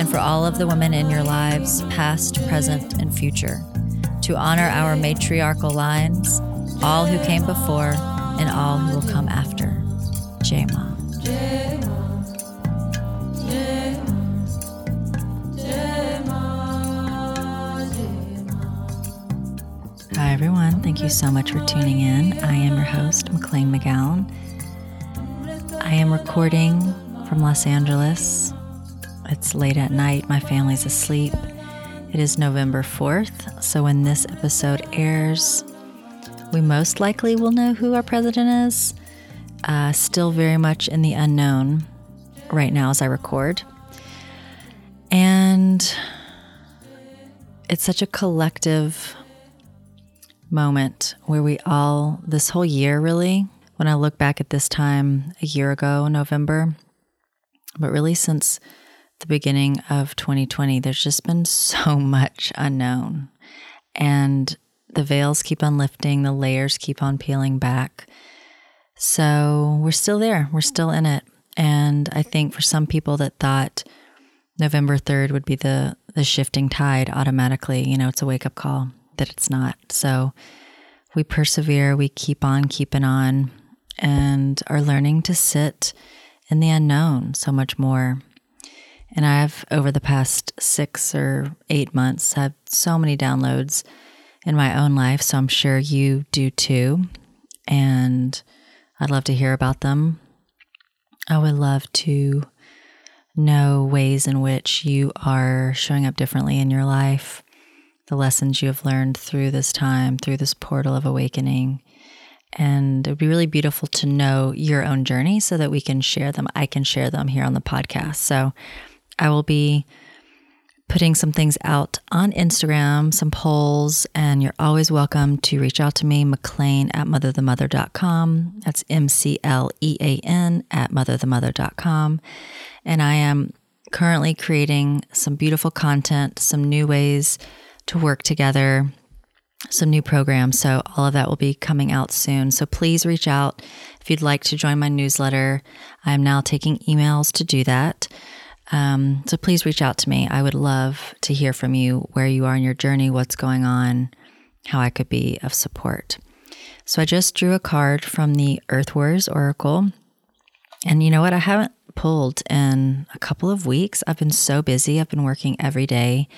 and for all of the women in your lives, past, present, and future, to honor our matriarchal lines, all who came before and all who will come after. Jema. Hi, everyone. Thank you so much for tuning in. I am your host, McLean McGowan. I am recording from Los Angeles. It's late at night. My family's asleep. It is November 4th, so when this episode airs, we most likely will know who our president is. Uh, still very much in the unknown right now as I record. And it's such a collective moment where we all, this whole year really, when I look back at this time a year ago, November, but really since the beginning of 2020, there's just been so much unknown. And the veils keep on lifting, the layers keep on peeling back. So we're still there, we're still in it. And I think for some people that thought November 3rd would be the, the shifting tide automatically, you know, it's a wake up call that it's not. So we persevere, we keep on keeping on, and are learning to sit in the unknown so much more. And I've, over the past six or eight months, had so many downloads in my own life. So I'm sure you do too. And I'd love to hear about them. I would love to know ways in which you are showing up differently in your life, the lessons you have learned through this time, through this portal of awakening. And it would be really beautiful to know your own journey so that we can share them. I can share them here on the podcast. So I will be putting some things out on Instagram, some polls, and you're always welcome to reach out to me, McLean at motherthemother.com. That's M C L E A N at motherthemother.com. And I am currently creating some beautiful content, some new ways to work together, some new programs. So all of that will be coming out soon. So please reach out if you'd like to join my newsletter. I am now taking emails to do that. Um, so please reach out to me. I would love to hear from you where you are in your journey, what's going on, how I could be of support. So I just drew a card from the Earth Warriors Oracle. And you know what? I haven't pulled in a couple of weeks. I've been so busy. I've been working every day.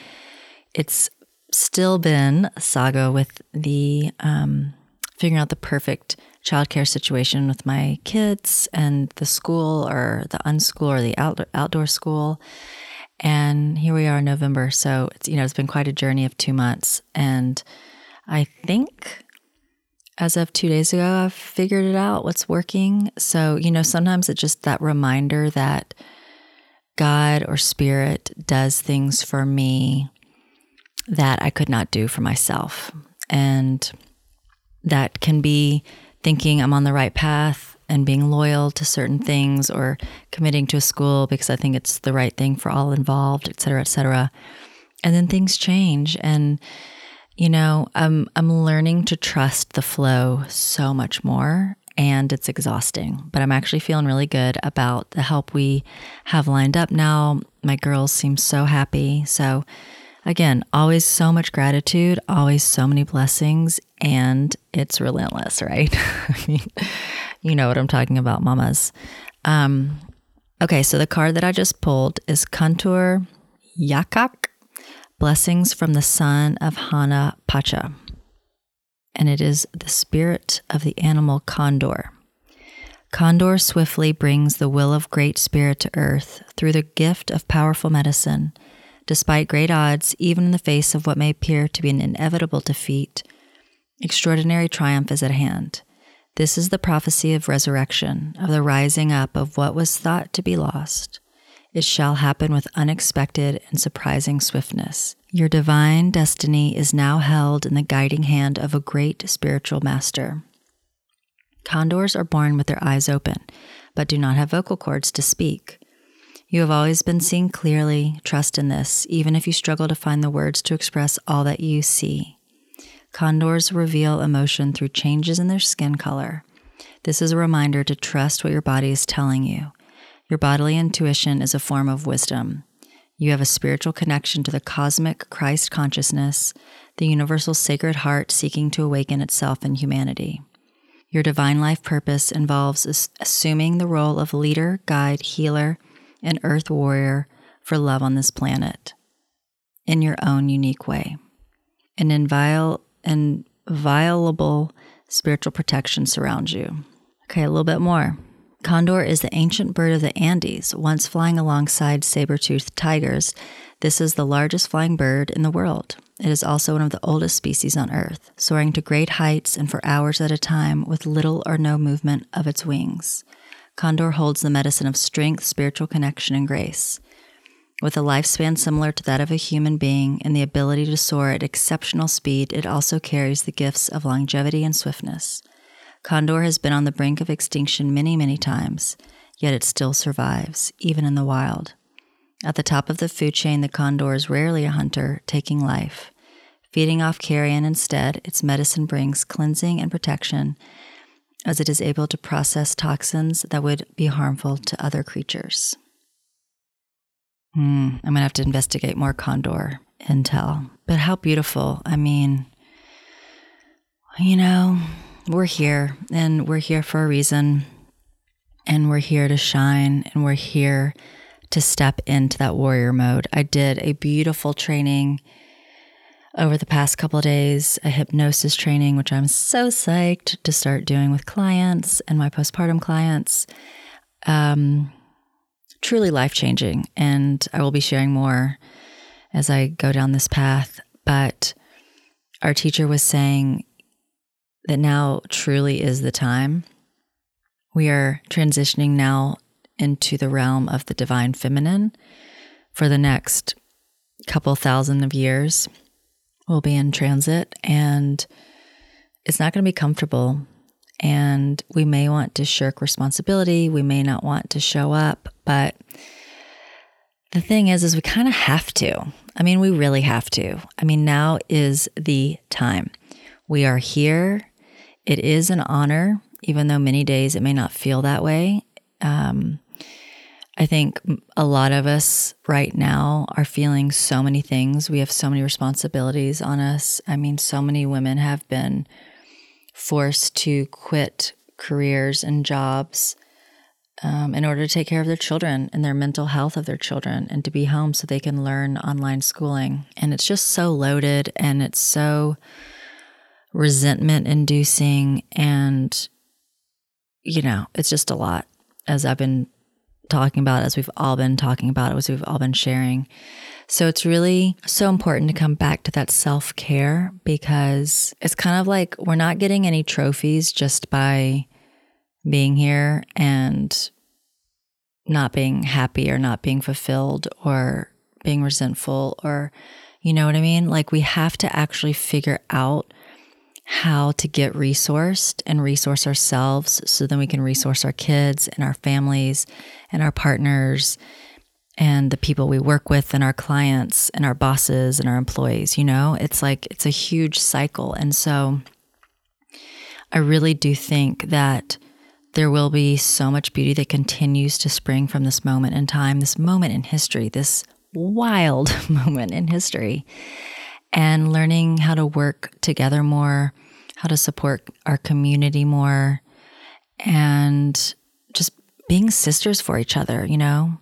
It's still been a saga with the um, figuring out the perfect childcare situation with my kids and the school or the unschool or the out, outdoor school. And here we are in November. So it's, you know, it's been quite a journey of two months. And I think as of two days ago, I've figured it out what's working. So, you know, sometimes it's just that reminder that God or spirit does things for me that I could not do for myself. And that can be thinking I'm on the right path and being loyal to certain things or committing to a school because I think it's the right thing for all involved, et cetera, et cetera. And then things change. And, you know, I'm, I'm learning to trust the flow so much more and it's exhausting, but I'm actually feeling really good about the help we have lined up now. My girls seem so happy. So, again, always so much gratitude, always so many blessings, and it's relentless, right? I mean, you know what I'm talking about, mamas. Um, okay, so the card that I just pulled is Kuntur Yachak, Blessings from the Son of Hanan Pacha. And it is the spirit of the animal condor. Condor swiftly brings the will of Great Spirit to earth through the gift of powerful medicine. Despite great odds, even in the face of what may appear to be an inevitable defeat, Extraordinary triumph is at hand. This is the prophecy of resurrection, of the rising up of what was thought to be lost. It shall happen with unexpected and surprising swiftness. Your divine destiny is now held in the guiding hand of a great spiritual master. Condors are born with their eyes open, but do not have vocal cords to speak. You have always been seen clearly. Trust in this, even if you struggle to find the words to express all that you see. Condors reveal emotion through changes in their skin color. This is a reminder to trust what your body is telling you. Your bodily intuition is a form of wisdom. You have a spiritual connection to the cosmic Christ consciousness, the universal sacred heart seeking to awaken itself in humanity. Your divine life purpose involves assuming the role of leader, guide, healer, an earth warrior for love on this planet in your own unique way. An inviol- inviolable spiritual protection surrounds you. Okay, a little bit more. Condor is the ancient bird of the Andes, once flying alongside saber toothed tigers. This is the largest flying bird in the world. It is also one of the oldest species on Earth, soaring to great heights and for hours at a time with little or no movement of its wings. Condor holds the medicine of strength, spiritual connection, and grace. With a lifespan similar to that of a human being and the ability to soar at exceptional speed, it also carries the gifts of longevity and swiftness. Condor has been on the brink of extinction many, many times, yet it still survives, even in the wild. At the top of the food chain, the condor is rarely a hunter taking life. Feeding off carrion instead, its medicine brings cleansing and protection as it is able to process toxins that would be harmful to other creatures. Hmm, I'm going to have to investigate more condor intel. But how beautiful. I mean, you know, we're here and we're here for a reason. And we're here to shine and we're here to step into that warrior mode. I did a beautiful training over the past couple days a hypnosis training, which I'm so psyched to start doing with clients and my postpartum clients. Um, truly life changing. And I will be sharing more as I go down this path. But our teacher was saying that now truly is the time. We are transitioning now into the realm of the divine feminine for the next couple thousand of years will be in transit and it's not going to be comfortable. And we may want to shirk responsibility. We may not want to show up. But the thing is, is we kind of have to. I mean, we really have to. I mean, now is the time. We are here. It is an honor, even though many days it may not feel that way. Um, I think a lot of us right now are feeling so many things. We have so many responsibilities on us. I mean, so many women have been forced to quit careers and jobs um, in order to take care of their children and their mental health of their children and to be home so they can learn online schooling. And it's just so loaded and it's so resentment inducing. And, you know, it's just a lot as I've been talking about, as we've all been talking about, as we've all been sharing. So it's really so important to come back to that self care because it's kind of like we're not getting any trophies just by being here and not being happy or not being fulfilled or being resentful or, you know what I mean? Like we have to actually figure out how to get resourced and resource ourselves so then we can resource our kids and our families and our partners and the people we work with and our clients and our bosses and our employees you know? It's like it's a huge cycle. And so i really do think that there will be so much beauty that continues to spring from this moment in time this moment in history this wild moment in history and learning how to work together more, how to support our community more, and just being sisters for each other, you know,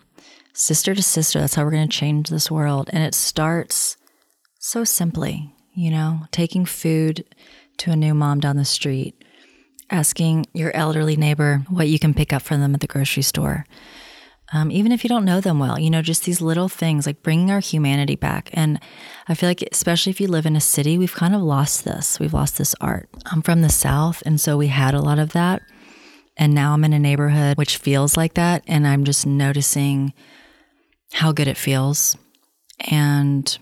sister to sister. That's how we're going to change this world. And it starts so simply, you know, taking food to a new mom down the street, asking your elderly neighbor what you can pick up for them at the grocery store um, even if you don't know them well, you know, just these little things like bringing our humanity back. And I feel like, especially if you live in a city, we've kind of lost this. We've lost this art. I'm from the South, and so we had a lot of that. And now I'm in a neighborhood which feels like that. And I'm just noticing how good it feels and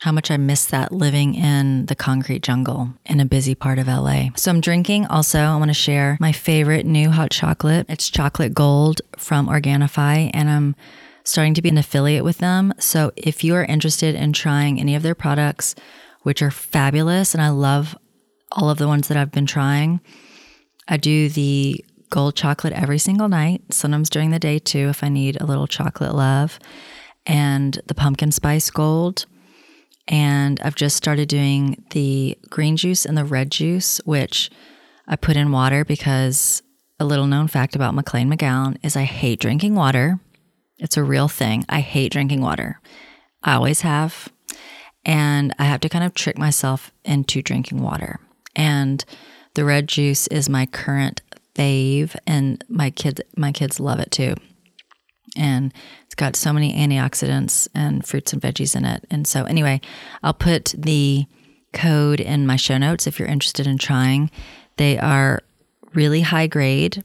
how much I miss that living in the concrete jungle in a busy part of LA. So I'm drinking also, I want to share my favorite new hot chocolate. It's chocolate gold from Organifi, and I'm starting to be an affiliate with them. So if you are interested in trying any of their products, which are fabulous, and I love all of the ones that I've been trying, I do the gold chocolate every single night, sometimes during the day too, if I need a little chocolate love, and the pumpkin spice gold and I've just started doing the green juice and the red juice, which I put in water because a little known fact about McLean McGowan is I hate drinking water. It's a real thing. I hate drinking water. I always have. And I have to kind of trick myself into drinking water. And the red juice is my current fave and my kids my kids love it too and it's got so many antioxidants and fruits and veggies in it. And so, anyway, I'll put the code in my show notes if you're interested in trying. They are really high grade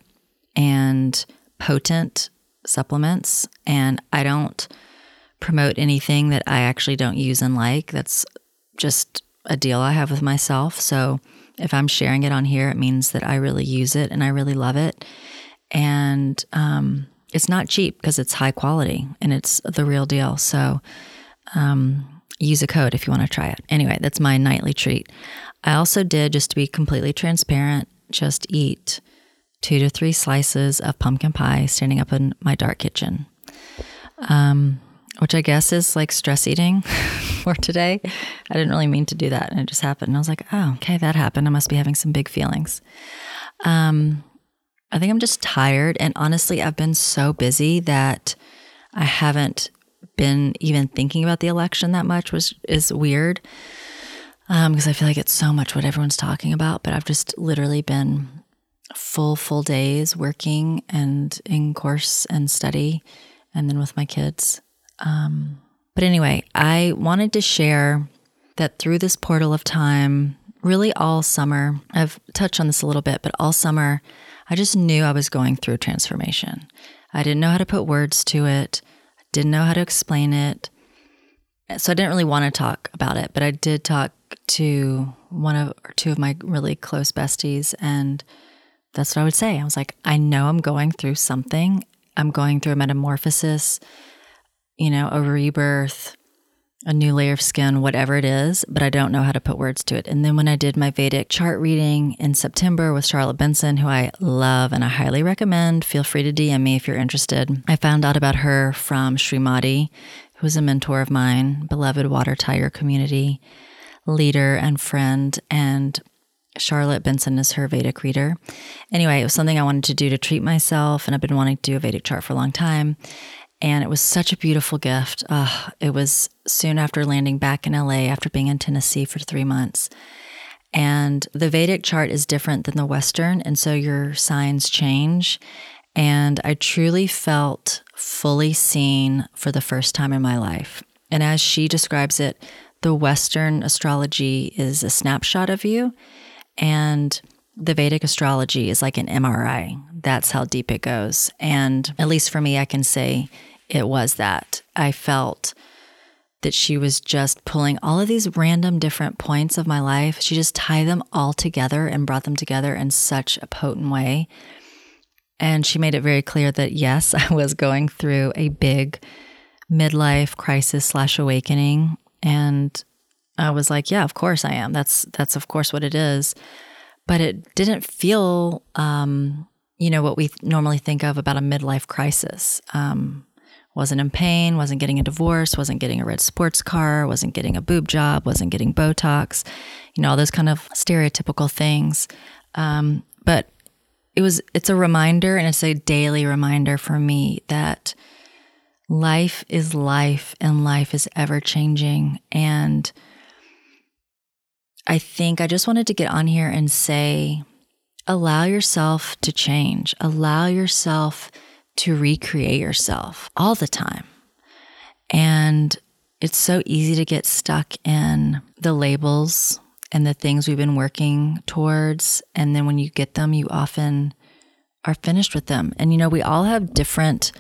and potent supplements, and I don't promote anything that I actually don't use and like. That's just a deal I have with myself. So, if I'm sharing it on here, it means that I really use it and I really love it. And um, it's not cheap because it's high quality and it's the real deal. So um, use a code if you want to try it. Anyway, that's my nightly treat. I also did, just to be completely transparent, just eat two to three slices of pumpkin pie standing up in my dark kitchen, um, which I guess is like stress eating for today. I didn't really mean to do that, and it just happened. And I was like, oh, okay, that happened. I must be having some big feelings. Um, I think I'm just tired. And honestly, I've been so busy that I haven't been even thinking about the election that much, which is weird because um, I feel like it's so much what everyone's talking about. But I've just literally been full, full days working and in course and study, and then with my kids. Um, but anyway, I wanted to share that through this portal of time, really all summer, I've touched on this a little bit, but all summer, I just knew I was going through transformation. I didn't know how to put words to it, didn't know how to explain it. So I didn't really want to talk about it, but I did talk to one of or two of my really close besties and that's what I would say. I was like, I know I'm going through something. I'm going through a metamorphosis, you know, a rebirth a new layer of skin, whatever it is, but I don't know how to put words to it. And then when I did my Vedic chart reading in September with Charlotte Benson, who I love and I highly recommend, feel free to DM me if you're interested. I found out about her from Srimati, who is a mentor of mine, beloved Water Tiger community leader and friend, and Charlotte Benson is her Vedic reader. Anyway, it was something I wanted to do to treat myself, and I've been wanting to do a Vedic chart for a long time. And it was such a beautiful gift. Uh, it was soon after landing back in LA after being in Tennessee for three months. And the Vedic chart is different than the Western. And so your signs change. And I truly felt fully seen for the first time in my life. And as she describes it, the Western astrology is a snapshot of you. And the Vedic astrology is like an MRI. That's how deep it goes. And at least for me, I can say it was that. I felt that she was just pulling all of these random different points of my life. She just tied them all together and brought them together in such a potent way. And she made it very clear that yes, I was going through a big midlife crisis slash awakening. And I was like, yeah, of course I am. That's that's of course what it is. But it didn't feel um, you know, what we normally think of about a midlife crisis. Um, wasn't in pain, wasn't getting a divorce, wasn't getting a red sports car, wasn't getting a boob job, wasn't getting Botox, you know, all those kind of stereotypical things. Um, but it was, it's a reminder and it's a daily reminder for me that life is life and life is ever changing. And I think I just wanted to get on here and say, allow yourself to change, allow yourself to recreate yourself all the time. And it's so easy to get stuck in the labels and the things we've been working towards. And then when you get them, you often are finished with them. And you know, we all have different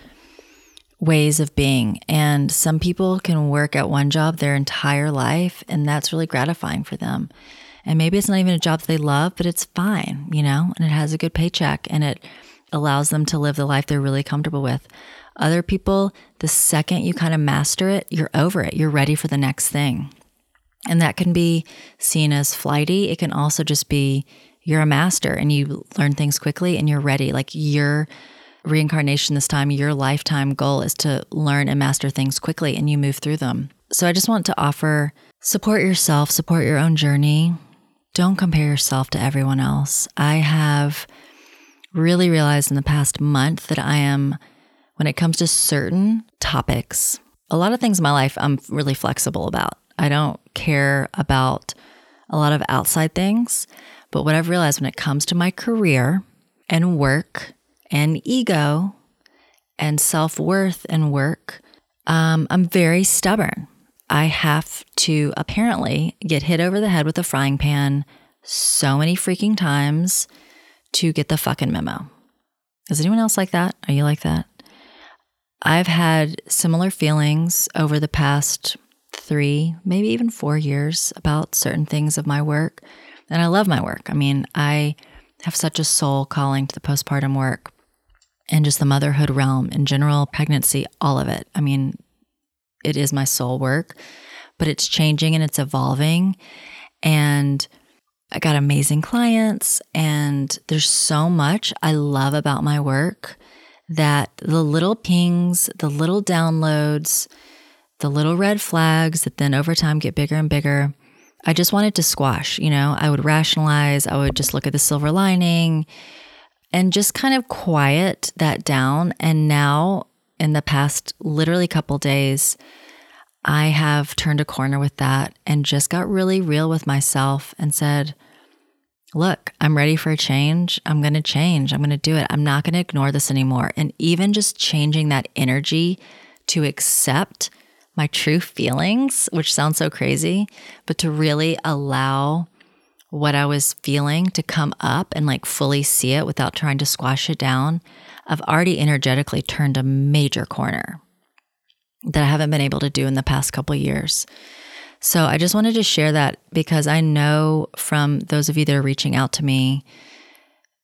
ways of being. And some people can work at one job their entire life, and that's really gratifying for them. And maybe it's not even a job they love, but it's fine, you know, and it has a good paycheck and it allows them to live the life they're really comfortable with. Other people, the second you kind of master it, you're over it. You're ready for the next thing. And that can be seen as flighty. It can also just be you're a master and you learn things quickly and you're ready. Like your reincarnation this time, your lifetime goal is to learn and master things quickly and you move through them. So I just want to offer support yourself, support your own journey. Don't compare yourself to everyone else. I have really realized in the past month that I am, when it comes to certain topics, a lot of things in my life I'm really flexible about. I don't care about a lot of outside things. But what I've realized when it comes to my career and work and ego and self worth and work, um, I'm very stubborn. I have to apparently get hit over the head with a frying pan so many freaking times to get the fucking memo. Is anyone else like that? Are you like that? I've had similar feelings over the past three, maybe even four years about certain things of my work. And I love my work. I mean, I have such a soul calling to the postpartum work and just the motherhood realm in general, pregnancy, all of it. I mean, it is my soul work, but it's changing and it's evolving. And I got amazing clients, and there's so much I love about my work that the little pings, the little downloads, the little red flags that then over time get bigger and bigger, I just wanted to squash. You know, I would rationalize, I would just look at the silver lining and just kind of quiet that down. And now, in the past literally couple days, I have turned a corner with that and just got really real with myself and said, Look, I'm ready for a change. I'm going to change. I'm going to do it. I'm not going to ignore this anymore. And even just changing that energy to accept my true feelings, which sounds so crazy, but to really allow what I was feeling to come up and like fully see it without trying to squash it down, I've already energetically turned a major corner that I haven't been able to do in the past couple years. So I just wanted to share that because I know from those of you that are reaching out to me,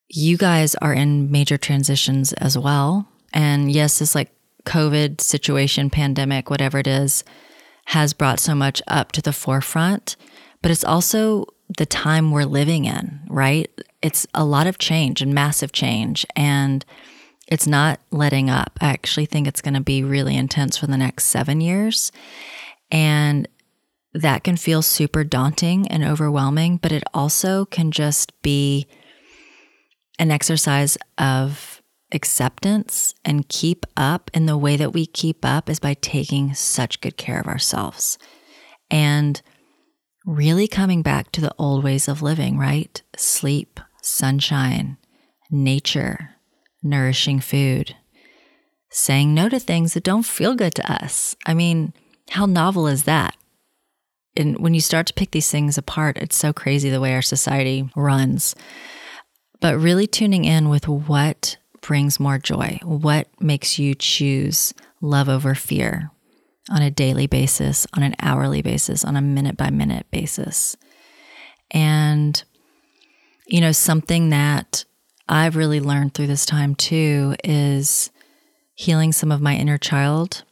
you guys are in major transitions as well. And yes, this like COVID situation, pandemic, whatever it is, has brought so much up to the forefront, but it's also the time we're living in, right? It's a lot of change and massive change. And it's not letting up. I actually think it's going to be really intense for the next seven years. And that can feel super daunting and overwhelming, but it also can just be an exercise of acceptance and keep up. And the way that we keep up is by taking such good care of ourselves and really coming back to the old ways of living, right? Sleep, sunshine, nature, nourishing food, saying no to things that don't feel good to us. I mean, how novel is that? and when you start to pick these things apart, it's so crazy the way our society runs. But really tuning in with what brings more joy, what makes you choose love over fear on a daily basis, on an hourly basis, on a minute by minute basis. And, you know, something that I've really learned through this time too is healing some of my inner child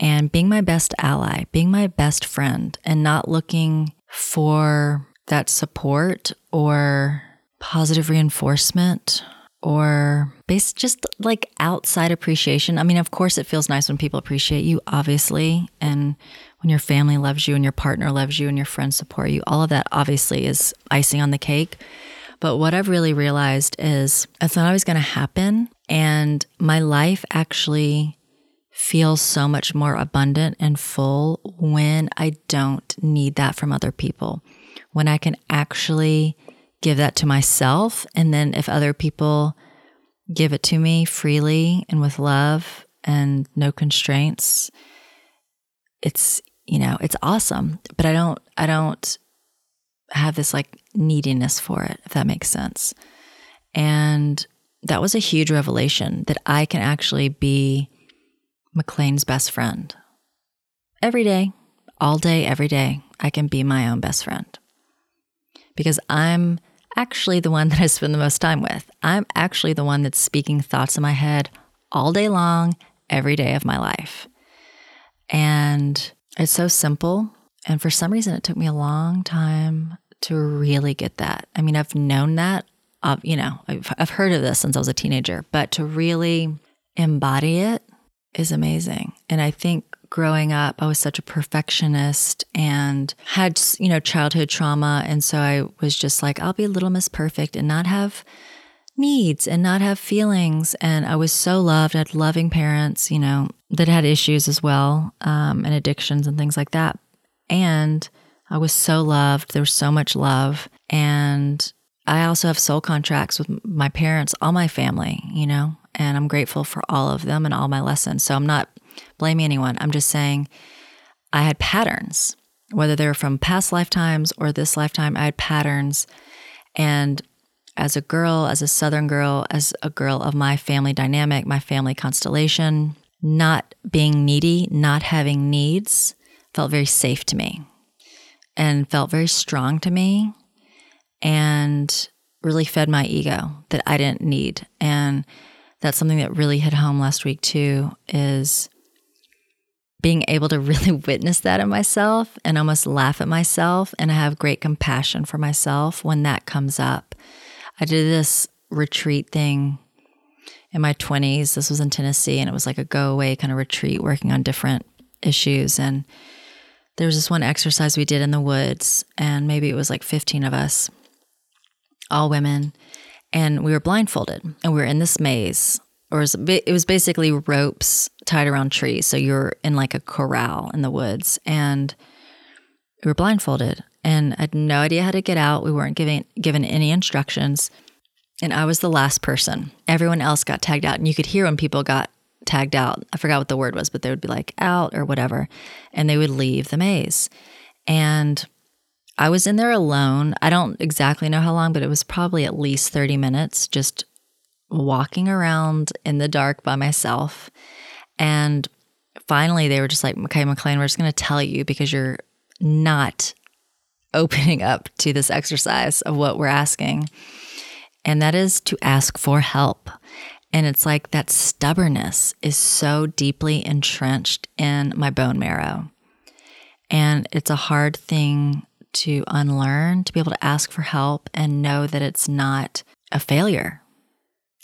and being my best ally, being my best friend, and not looking for that support or positive reinforcement or based just like outside appreciation. I mean, of course, it feels nice when people appreciate you, obviously, and when your family loves you and your partner loves you and your friends support you. All of that obviously is icing on the cake. But what I've really realized is it's not always going to happen. And my life actually feels so much more abundant and full when I don't need that from other people. When I can actually give that to myself. And then if other people give it to me freely and with love and no constraints, it's, you know, it's awesome. But I don't, I don't have this like neediness for it, if that makes sense. And that was a huge revelation that I can actually be McLean's best friend. Every day, all day, every day, I can be my own best friend. Because I'm actually the one that I spend the most time with. I'm actually the one that's speaking thoughts in my head all day long, every day of my life. And it's so simple. And for some reason, it took me a long time to really get that. I mean, I've known that, uh, you know, I've, I've heard of this since I was a teenager, but to really embody it is amazing. And I think growing up, I was such a perfectionist and had, you know, childhood trauma. And so I was just like, I'll be a little Miss Perfect and not have needs and not have feelings. And I was so loved. I had loving parents, you know, that had issues as well um, and addictions and things like that. And I was so loved. There was so much love. And I also have soul contracts with my parents, all my family, you know, and I'm grateful for all of them and all my lessons. So I'm not blaming anyone. I'm just saying I had patterns, whether they were from past lifetimes or this lifetime, I had patterns. And as a girl, as a Southern girl, as a girl of my family dynamic, my family constellation, not being needy, not having needs felt very safe to me and felt very strong to me and really fed my ego that I didn't need. And that's something that really hit home last week too is being able to really witness that in myself and almost laugh at myself and have great compassion for myself when that comes up. I did this retreat thing in my 20s. This was in Tennessee and it was like a go away kind of retreat working on different issues and there was this one exercise we did in the woods and maybe it was like 15 of us all women and we were blindfolded and we were in this maze or it was basically ropes tied around trees. So you're in like a corral in the woods and we were blindfolded and I had no idea how to get out. We weren't giving, given any instructions. And I was the last person. Everyone else got tagged out. And you could hear when people got tagged out. I forgot what the word was, but they would be like out or whatever. And they would leave the maze. And I was in there alone. I don't exactly know how long, but it was probably at least 30 minutes just walking around in the dark by myself. And finally, they were just like, okay, McLean, we're just going to tell you because you're not opening up to this exercise of what we're asking. And that is to ask for help. And it's like that stubbornness is so deeply entrenched in my bone marrow. And it's a hard thing to unlearn, to be able to ask for help and know that it's not a failure,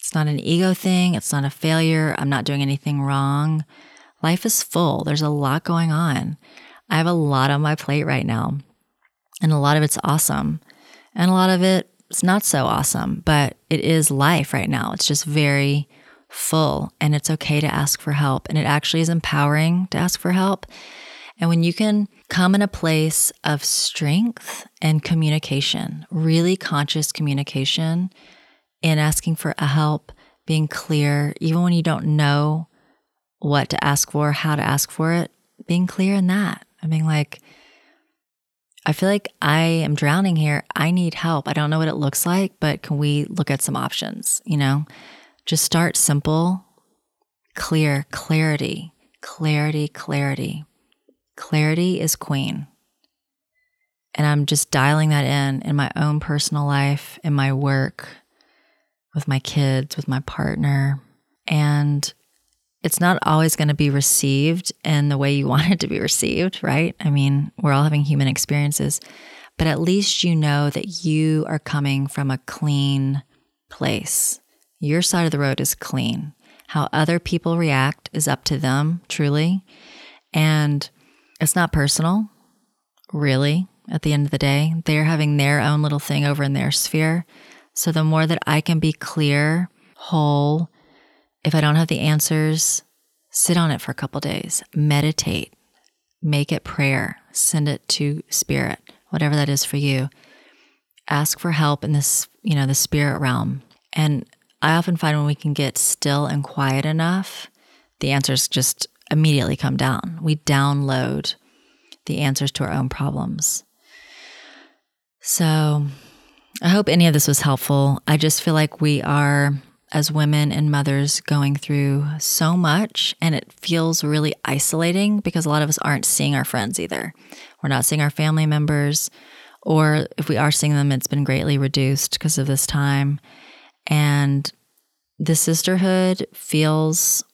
it's not an ego thing. It's not a failure. I'm not doing anything wrong. Life is full. There's a lot going on. I have a lot on my plate right now, and a lot of it's awesome, and a lot of it is not so awesome, but it is life right now. It's just very full, and it's okay to ask for help. And it actually is empowering to ask for help. And when you can come in a place of strength and communication, really conscious communication, in asking for a help, being clear, even when you don't know what to ask for, how to ask for it, being clear in that. I mean, like, I feel like I am drowning here. I need help. I don't know what it looks like, but can we look at some options? You know, just start simple, clear, clarity, clarity, clarity. Clarity is queen. And I'm just dialing that in in my own personal life, in my work, with my kids, with my partner. And it's not always going to be received in the way you want it to be received, right? I mean, we're all having human experiences, but at least you know that you are coming from a clean place. Your side of the road is clean. How other people react is up to them, truly. And it's not personal, really, at the end of the day. They're having their own little thing over in their sphere. So the more that I can be clear, whole, if I don't have the answers, sit on it for a couple days, meditate, make it prayer, send it to spirit, whatever that is for you. Ask for help in this, you know, the spirit realm. And I often find when we can get still and quiet enough, the answers just immediately come down. We download the answers to our own problems. So I hope any of this was helpful. I just feel like we are as women and mothers going through so much, and it feels really isolating because a lot of us aren't seeing our friends either. We're not seeing our family members, or if we are seeing them, it's been greatly reduced because of this time. And the sisterhood feels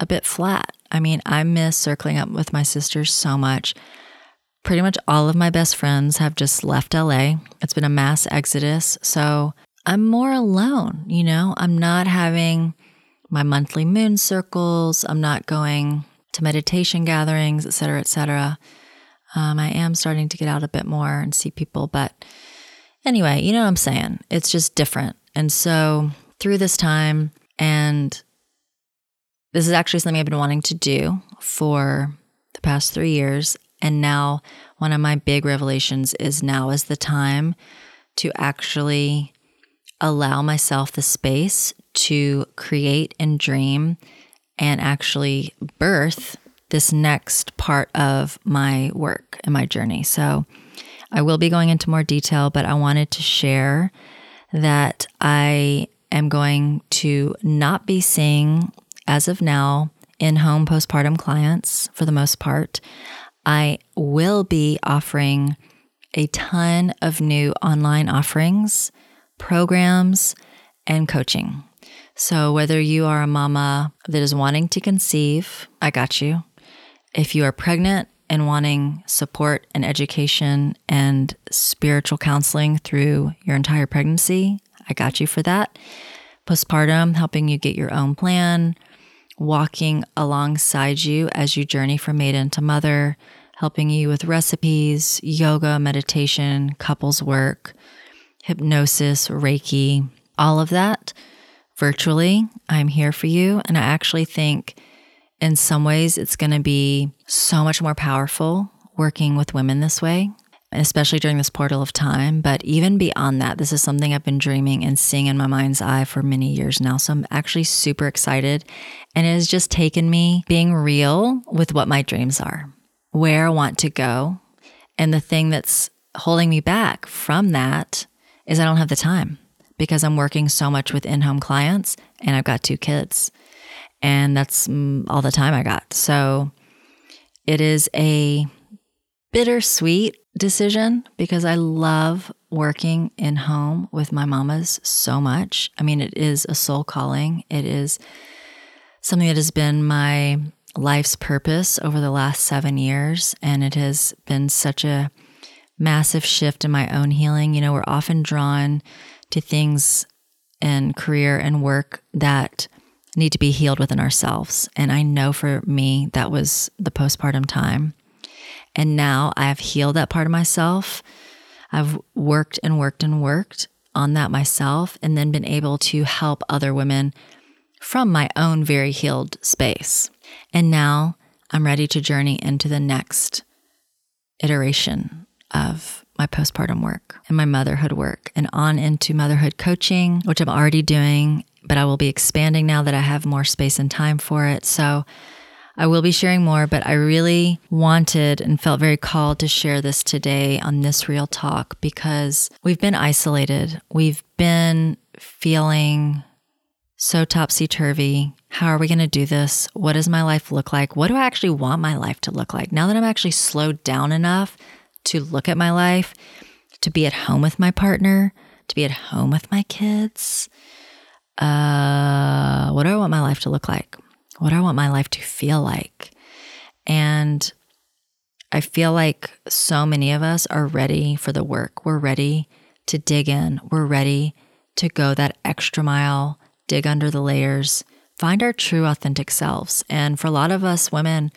a bit flat. I mean, I miss circling up with my sisters so much. Pretty much all of my best friends have just left LA. It's been a mass exodus. So I'm more alone, you know? I'm not having my monthly moon circles. I'm not going to meditation gatherings, et cetera, et cetera. Um, I am starting to get out a bit more and see people. But anyway, you know what I'm saying? It's just different. And so through this time, and this is actually something I've been wanting to do for the past three years. And now, one of my big revelations is now is the time to actually allow myself the space to create and dream and actually birth this next part of my work and my journey. So, I will be going into more detail, but I wanted to share that I am going to not be seeing, as of now, in home postpartum clients for the most part. I will be offering a ton of new online offerings, programs, and coaching. So, whether you are a mama that is wanting to conceive, I got you. If you are pregnant and wanting support and education and spiritual counseling through your entire pregnancy, I got you for that. Postpartum, helping you get your own plan, walking alongside you as you journey from maiden to mother, helping you with recipes, yoga, meditation, couples work, hypnosis, Reiki, all of that virtually. I'm here for you. And I actually think in some ways, it's going to be so much more powerful working with women this way, especially during this portal of time. But even beyond that, this is something I've been dreaming and seeing in my mind's eye for many years now. So I'm actually super excited. And it has just taken me being real with what my dreams are, where I want to go. And the thing that's holding me back from that is I don't have the time because I'm working so much with in home clients and I've got two kids and that's mm, all the time I got. So it is a bittersweet decision because I love working in home with my mamas so much. I mean, it is a soul calling. It is something that has been my life's purpose over the last seven years. And it has been such a massive shift in my own healing. You know, we're often drawn to things in career and work that need to be healed within ourselves. And I know for me, that was the postpartum time. And now I have healed that part of myself. I've worked and worked and worked on that myself, and then been able to help other women from my own very healed space. And now I'm ready to journey into the next iteration of my postpartum work and my motherhood work and on into motherhood coaching, which I'm already doing but I will be expanding now that I have more space and time for it. So I will be sharing more, but I really wanted and felt very called to share this today on this real talk because we've been isolated. We've been feeling so topsy turvy. How are we going to do this? What does my life look like? What do I actually want my life to look like? Now that I'm actually slowed down enough to look at my life, to be at home with my partner, to be at home with my kids, uh, what do I want my life to look like? What do I want my life to feel like? And I feel like so many of us are ready for the work. We're ready to dig in. We're ready to go that extra mile, dig under the layers, find our true, authentic selves. And for a lot of us women,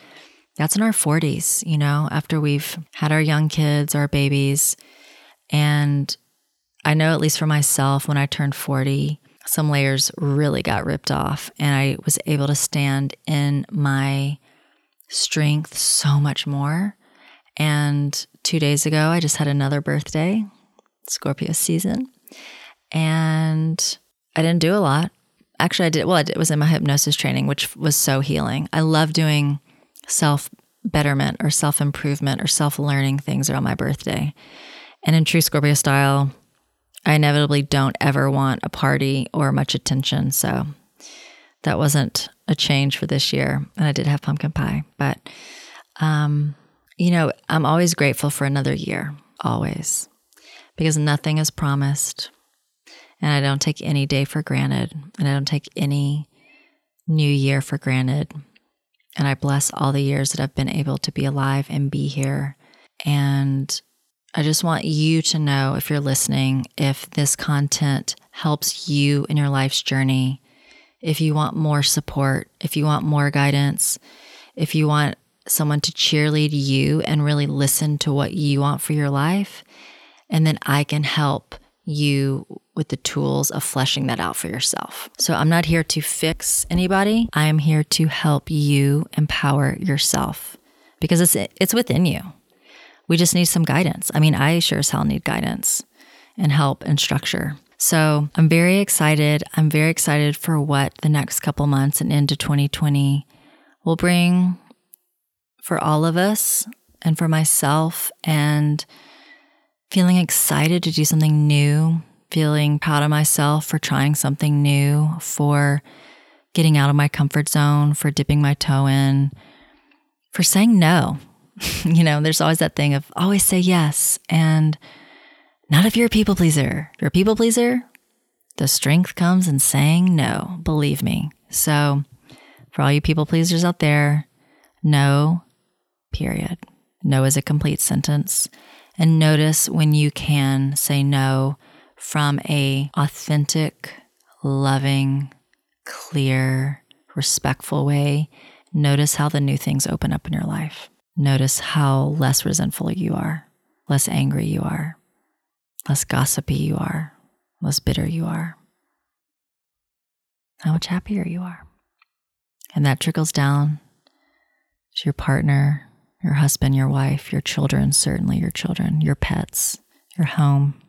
that's in our 40s, you know, after we've had our young kids, our babies. And I know, at least for myself, when I turned 40, some layers really got ripped off, and I was able to stand in my strength so much more. And two days ago, I just had another birthday, Scorpio season, and I didn't do a lot. Actually, I did, well, it was in my hypnosis training, which was so healing. I love doing self betterment or self improvement or self learning things around my birthday. And in true Scorpio style, I inevitably don't ever want a party or much attention. So that wasn't a change for this year. And I did have pumpkin pie. But, um, you know, I'm always grateful for another year, always, because nothing is promised. And I don't take any day for granted. And I don't take any new year for granted. And I bless all the years that I've been able to be alive and be here. And I just want you to know if you're listening, if this content helps you in your life's journey, if you want more support, if you want more guidance, if you want someone to cheerlead you and really listen to what you want for your life, and then I can help you with the tools of fleshing that out for yourself. So I'm not here to fix anybody. I am here to help you empower yourself because it's it's within you. We just need some guidance. I mean, I sure as hell need guidance and help and structure. So I'm very excited. I'm very excited for what the next couple months and into 2020 will bring for all of us and for myself and feeling excited to do something new, feeling proud of myself for trying something new, for getting out of my comfort zone, for dipping my toe in, for saying no you know, there's always that thing of always say yes. And not if you're a people pleaser. If you're a people pleaser, the strength comes in saying no, believe me. So, for all you people pleasers out there, no, period. No is a complete sentence. And notice when you can say no from a authentic, loving, clear, respectful way. Notice how the new things open up in your life. Notice how less resentful you are, less angry you are, less gossipy you are, less bitter you are, how much happier you are. And that trickles down to your partner, your husband, your wife, your children, certainly your children, your pets, your home.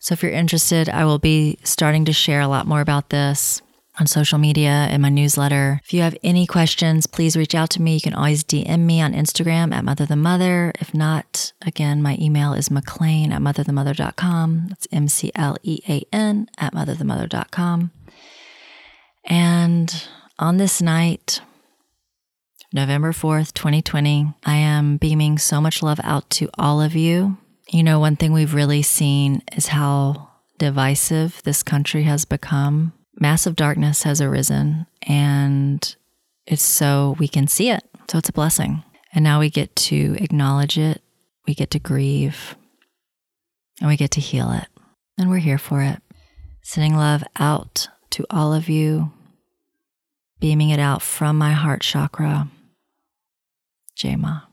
So if you're interested, I will be starting to share a lot more about this on social media in my newsletter. If you have any questions, please reach out to me. You can always DM me on Instagram at Mother the Mother. If not, again, my email is mclean at motherthemother.com. That's M C L E A N at motherthemother.com. And on this night, November 4th, 2020, I am beaming so much love out to all of you. You know, one thing we've really seen is how divisive this country has become massive darkness has arisen and it's so we can see it. So it's a blessing. And now we get to acknowledge it, we get to grieve, and we get to heal it. And we're here for it. Sending love out to all of you, beaming it out from my heart chakra. Jema.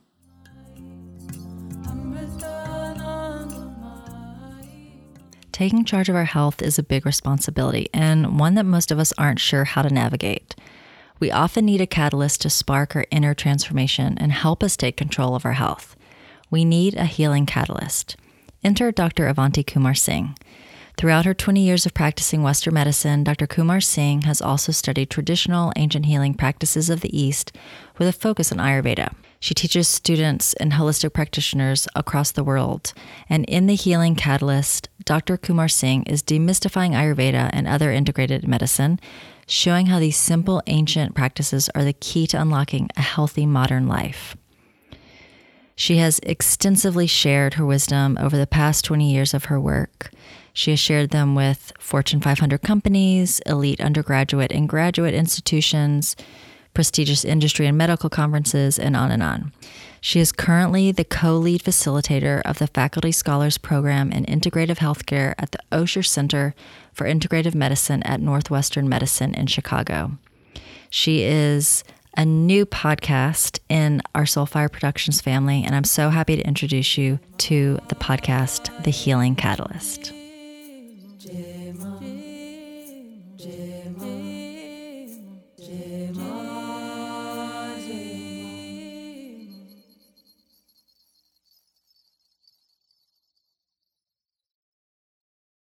Taking charge of our health is a big responsibility and one that most of us aren't sure how to navigate. We often need a catalyst to spark our inner transformation and help us take control of our health. We need a healing catalyst. Enter Dr. Avanti Kumar Singh. Throughout her 20 years of practicing Western medicine, Dr. Kumar Singh has also studied traditional ancient healing practices of the East with a focus on Ayurveda. She teaches students and holistic practitioners across the world. And in the Healing Catalyst, Dr. Kumar Singh is demystifying Ayurveda and other integrated medicine, showing how these simple ancient practices are the key to unlocking a healthy modern life. She has extensively shared her wisdom over the past 20 years of her work. She has shared them with Fortune 500 companies, elite undergraduate and graduate institutions, prestigious industry and medical conferences, and on and on. She is currently the co lead facilitator of the Faculty Scholars Program in Integrative Healthcare at the Osher Center for Integrative Medicine at Northwestern Medicine in Chicago. She is a new podcast in our Soulfire Productions family, and I'm so happy to introduce you to the podcast, The Healing Catalyst.